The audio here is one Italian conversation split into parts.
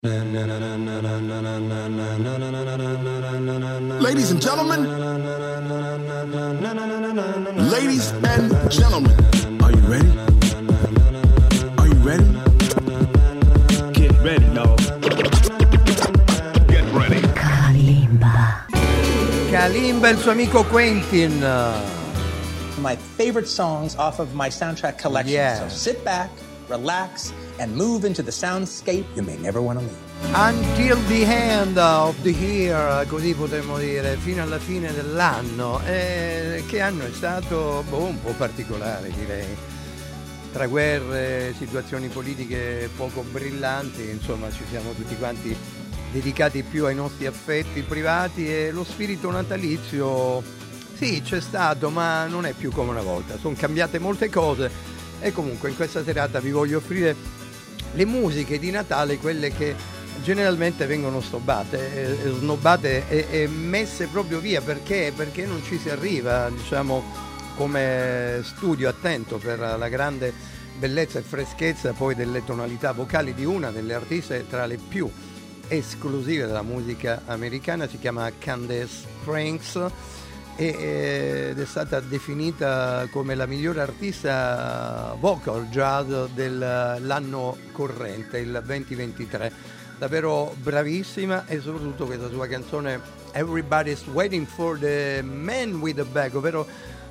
Ladies and gentlemen, ladies and gentlemen, are you ready? Are you ready? Get ready, y'all. Get ready. Kalimba. Kalimba e il suo amico Quentin. my favorite songs off of my soundtrack collection. Yeah. So sit back, relax, and move into the soundscape you may never want to leave. Until the end of the year, così potremmo dire, fino alla fine dell'anno. Eh, che anno è stato boh, un po' particolare, direi. Tra guerre, situazioni politiche poco brillanti, insomma, ci siamo tutti quanti dedicati più ai nostri affetti privati e lo spirito natalizio, sì, c'è stato, ma non è più come una volta. Sono cambiate molte cose e comunque in questa serata vi voglio offrire le musiche di Natale, quelle che generalmente vengono snobbate, eh, snobbate e, e messe proprio via. Perché, perché non ci si arriva, diciamo, come studio attento per la grande bellezza e freschezza poi delle tonalità vocali di una delle artiste tra le più esclusive della musica americana, si chiama Candace Franks ed è stata definita come la migliore artista vocal jazz dell'anno corrente, il 2023. Davvero bravissima e soprattutto questa sua canzone Everybody's Waiting for the Man with a Bag, ovvero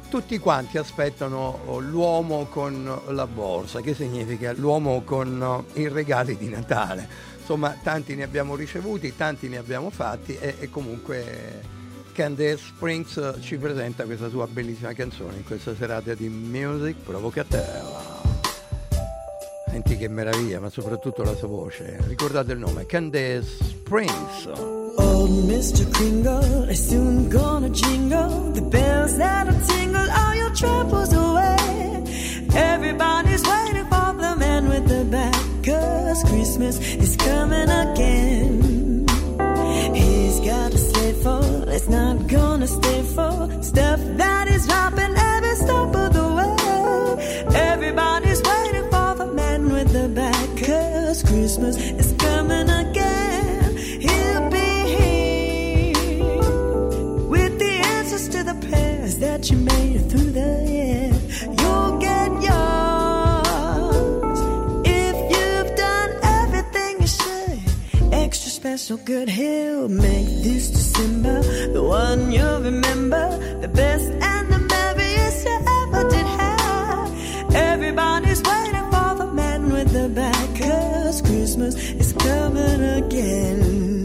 tutti quanti aspettano l'uomo con la borsa, che significa l'uomo con i regali di Natale. Insomma, tanti ne abbiamo ricevuti, tanti ne abbiamo fatti e, e comunque Candace Springs ci presenta questa sua bellissima canzone in questa serata di music provocativa. Senti che meraviglia, ma soprattutto la sua voce. Ricordate il nome, Candace Springs. Old Mr. Kringle is soon gonna jingle the bells that'll tingle all your troubles away. Everybody's waiting for the man with the back, cause Christmas is coming again. It's not gonna stay for Stuff that is dropping every stop of the way. Everybody's waiting for the man with the back, cause Christmas is coming again. He'll be here with the answers to the prayers that you made through the year. You'll get yours if you've done everything you should. Extra special good, he'll make this The one you'll remember, the best and the merriest you ever did have. Everybody's waiting for the man with the back, cause Christmas is coming again.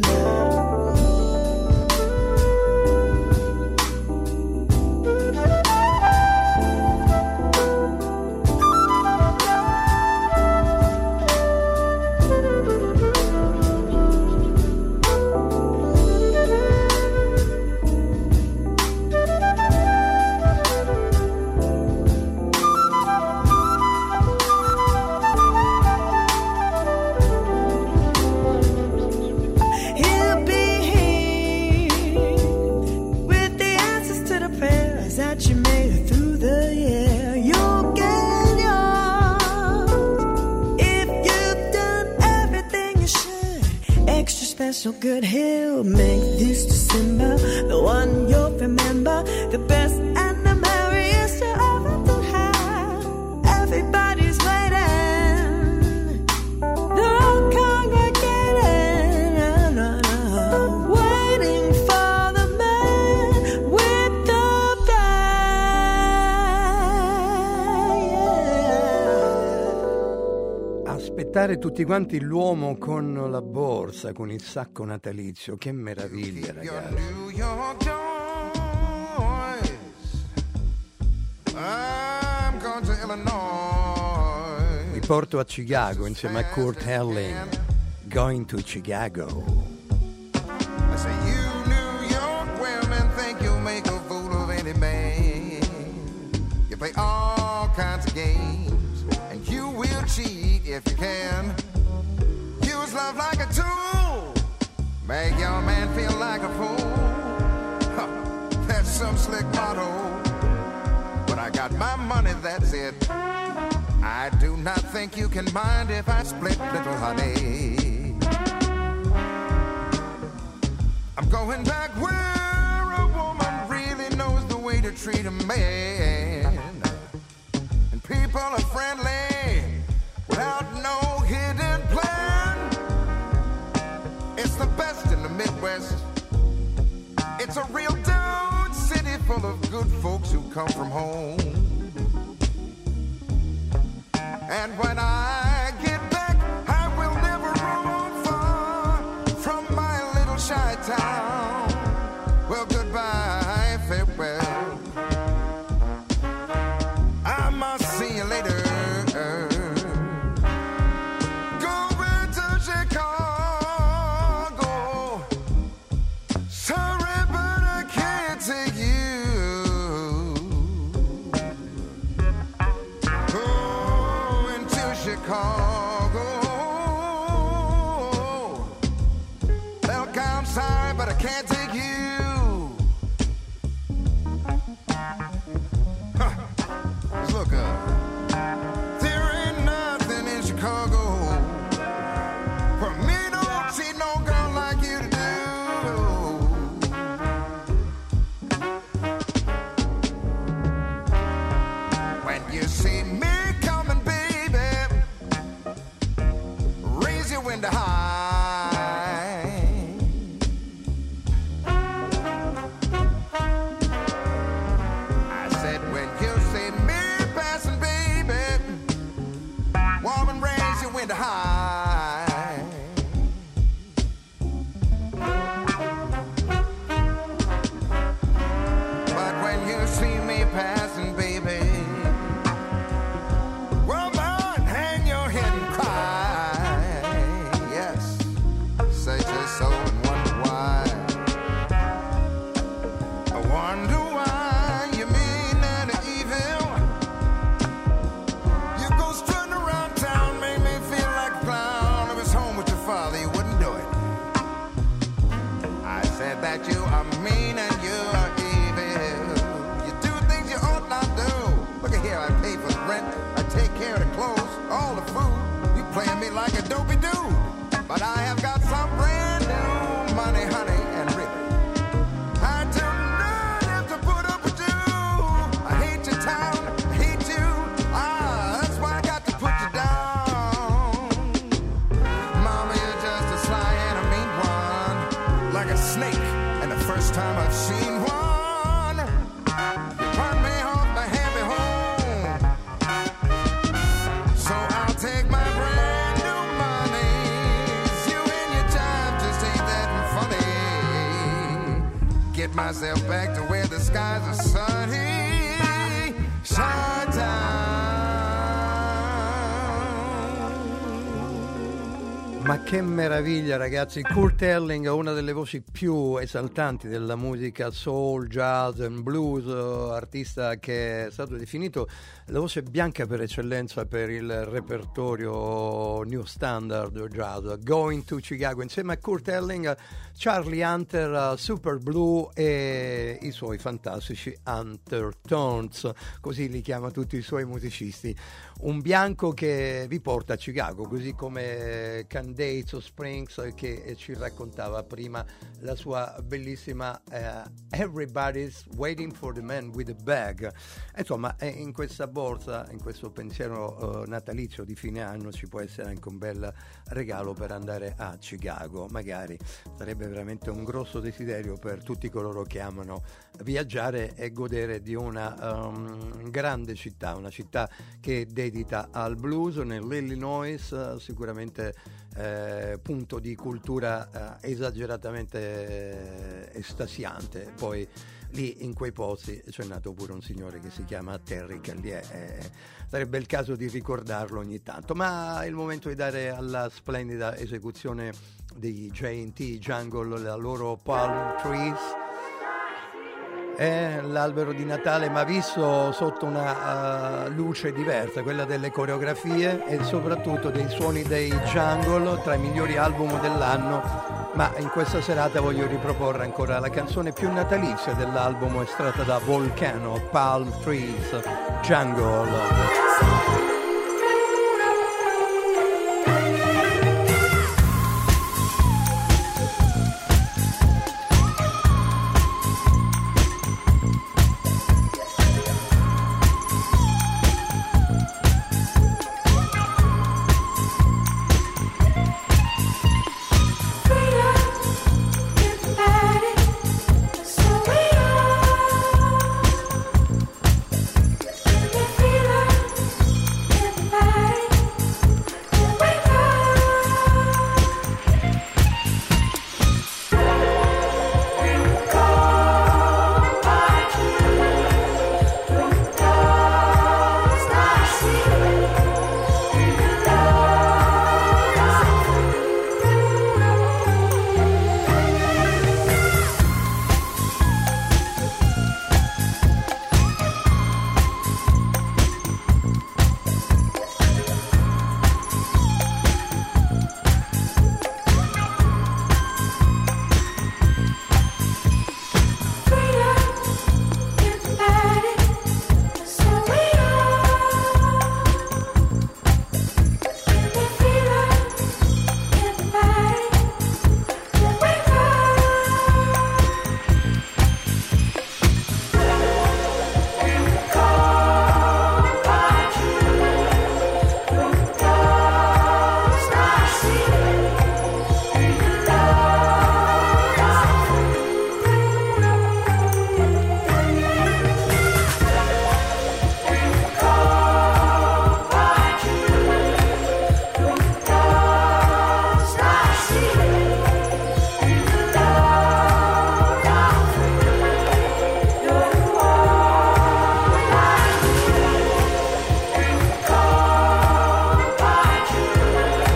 Special good, he'll make this December the one you'll remember, the best Aspettare tutti quanti l'uomo con la borsa, con il sacco natalizio, che meraviglia ragazzi. Vi porto a Chicago insieme a Kurt Helling. Going to Chicago. I say, you New York women think you'll make a fool of any man. You play all kinds of games, and you will cheat if you can. Use love like a tool, make your man feel like a fool. That's some slick motto. But I got my money, that's it. I do not think you can mind if I split little honey. I'm going back where a woman really knows the way to treat a man. And people are friendly without no hidden plan. It's the best in the Midwest. It's a real dude city full of good folks who come from home. Look, I'm sorry, but I can't take you. went high. Like a dopey dude. But I have got myself back to where the skies are sunny. Ma che meraviglia ragazzi, Kurt Elling, una delle voci più esaltanti della musica soul, jazz and blues, eh, artista che è stato definito la voce bianca per eccellenza per il repertorio New Standard Jazz, Going to Chicago, insieme a Kurt Elling, Charlie Hunter, Super Blue e i suoi fantastici Hunter Tones, così li chiama tutti i suoi musicisti. Un bianco che vi porta a Chicago, così come Candace Springs che ci raccontava prima la sua bellissima eh, Everybody's Waiting for the Man with a Bag. Insomma, eh, in questa borsa, in questo pensiero eh, natalizio di fine anno ci può essere anche un bel regalo per andare a Chicago. Magari sarebbe veramente un grosso desiderio per tutti coloro che amano viaggiare e godere di una um, grande città, una città che è dedita al blues nell'Illinois, eh, sicuramente eh, punto di cultura eh, esageratamente eh, estasiante. Poi lì in quei posti c'è nato pure un signore che si chiama Terry Callier. eh, sarebbe il caso di ricordarlo ogni tanto, ma è il momento di dare alla splendida esecuzione dei JT Jungle la loro Palm Trees. È l'albero di Natale, ma visto sotto una uh, luce diversa, quella delle coreografie e soprattutto dei suoni dei jungle, tra i migliori album dell'anno. Ma in questa serata voglio riproporre ancora la canzone più natalizia dell'album estratta da Volcano, Palm Trees Jungle.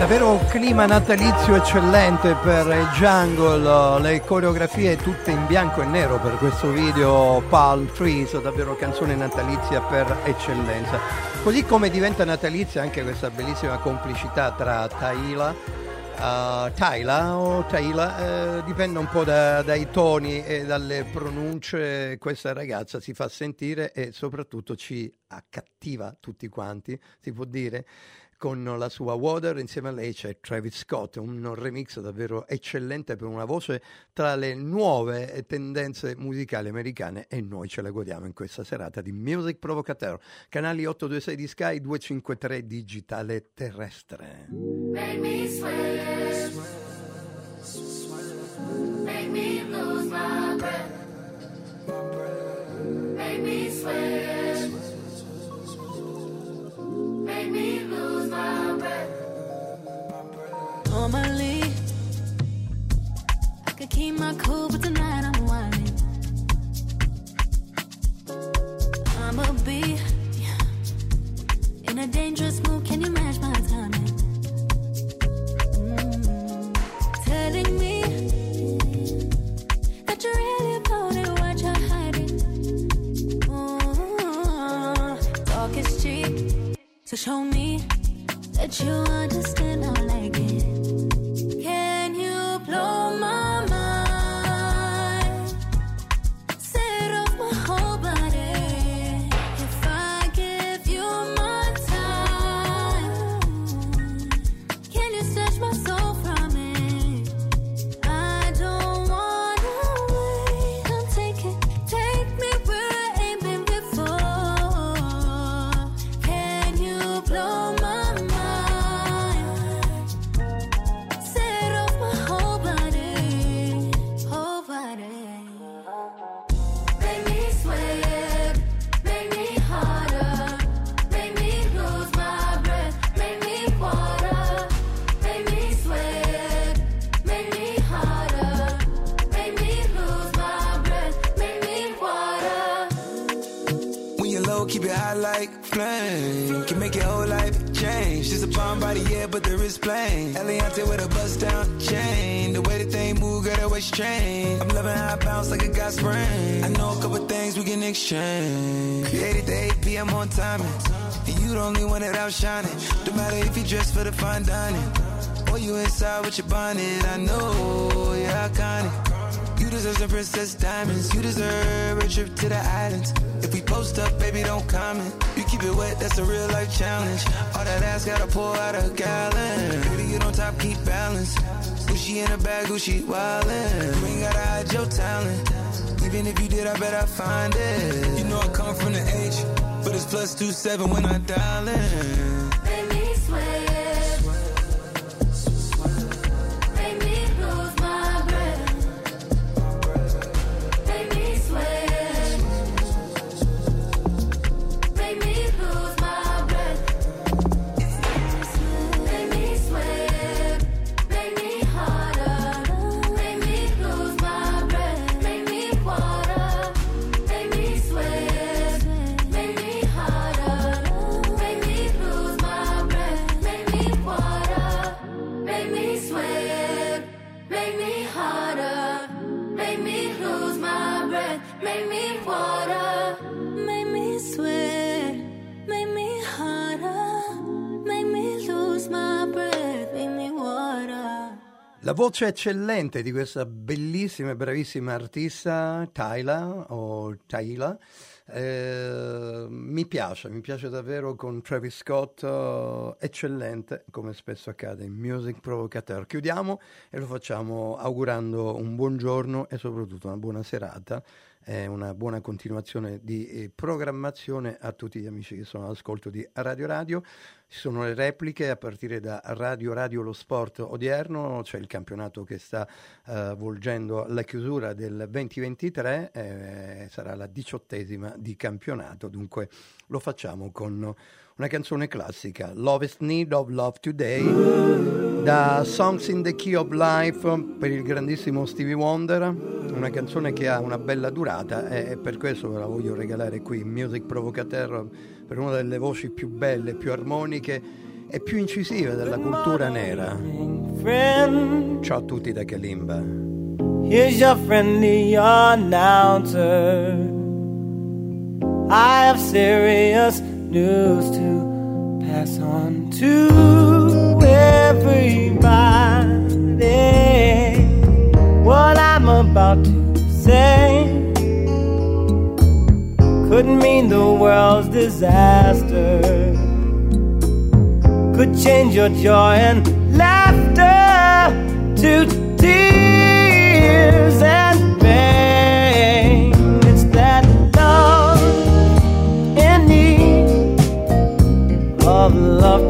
Vero clima natalizio eccellente per Jungle, le coreografie tutte in bianco e nero per questo video Palm Trees, davvero canzone natalizia per eccellenza. Così come diventa natalizia anche questa bellissima complicità tra Taila uh, Taila o Taila, eh, dipende un po' da, dai toni e dalle pronunce, questa ragazza si fa sentire e soprattutto ci accattiva tutti quanti, si può dire con la sua Water, insieme a lei c'è Travis Scott, un remix davvero eccellente per una voce tra le nuove tendenze musicali americane e noi ce la godiamo in questa serata di Music Provocateur, canali 826 di Sky 253 digitale terrestre. Make me sweat. Make me lose my breath. Make me sweat. Keep my cool, but tonight I'm whining. I'ma be in a dangerous mood. Can you match my timing? Mm. Telling me that you're really hiding. Mm. Talk is cheap, so show me that you understand I like it. Can you blow with a bust down chain. The way the thing move, girl, that strange. I'm loving how I bounce like a got spring. I know a couple things we can exchange. Created the 8 p.m. on timing. And you the only one that outshining. No matter if you dress for the fine dining. Or you inside with your bonnet. I know you're iconic. You deserve some princess diamonds. You deserve a trip to the islands. If we post up, baby, don't comment. Keep it wet, that's a real life challenge. All that ass gotta pour out a gallon. Baby, you don't top, keep balance. Gucci in a bag, Gucci wildin'. You ain't gotta hide your talent. Even if you did, I bet I find it. You know I come from the H, but it's plus two seven when I dial in. Voce eccellente di questa bellissima e bravissima artista, Tyla o Tyla, eh, mi piace, mi piace davvero con Travis Scott, eh, eccellente, come spesso accade in Music Provocateur. Chiudiamo e lo facciamo augurando un buon giorno e soprattutto una buona serata una buona continuazione di eh, programmazione a tutti gli amici che sono all'ascolto di Radio Radio. Ci sono le repliche a partire da Radio Radio Lo Sport odierno, c'è il campionato che sta eh, volgendo la chiusura del 2023, eh, sarà la diciottesima di campionato, dunque lo facciamo con una canzone classica, Lovest Need of Love Today, da Songs in the Key of Life per il grandissimo Stevie Wonder, una canzone che ha una bella durata e per questo ve la voglio regalare qui Music Provocateur per una delle voci più belle, più armoniche e più incisive della cultura nera. Ciao a tutti da Kalimba. here's your friendly announcer. I have serious news to pass on to everybody. What I'm about to say could mean the world's disaster. Could change your joy and laughter to of love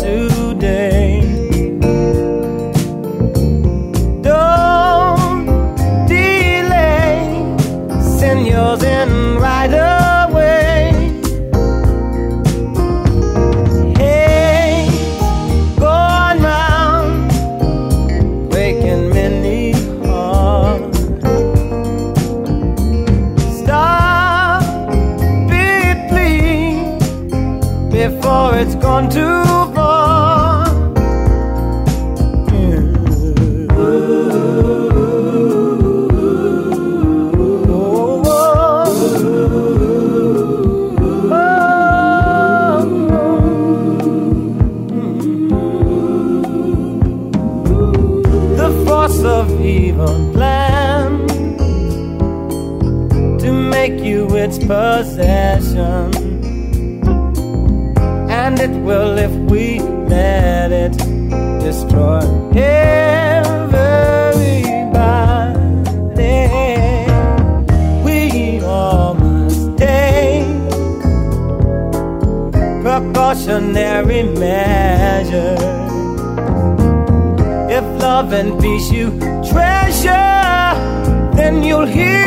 possession, and it will if we let it destroy everybody. We all must take precautionary measures. If love and peace you treasure, then you'll hear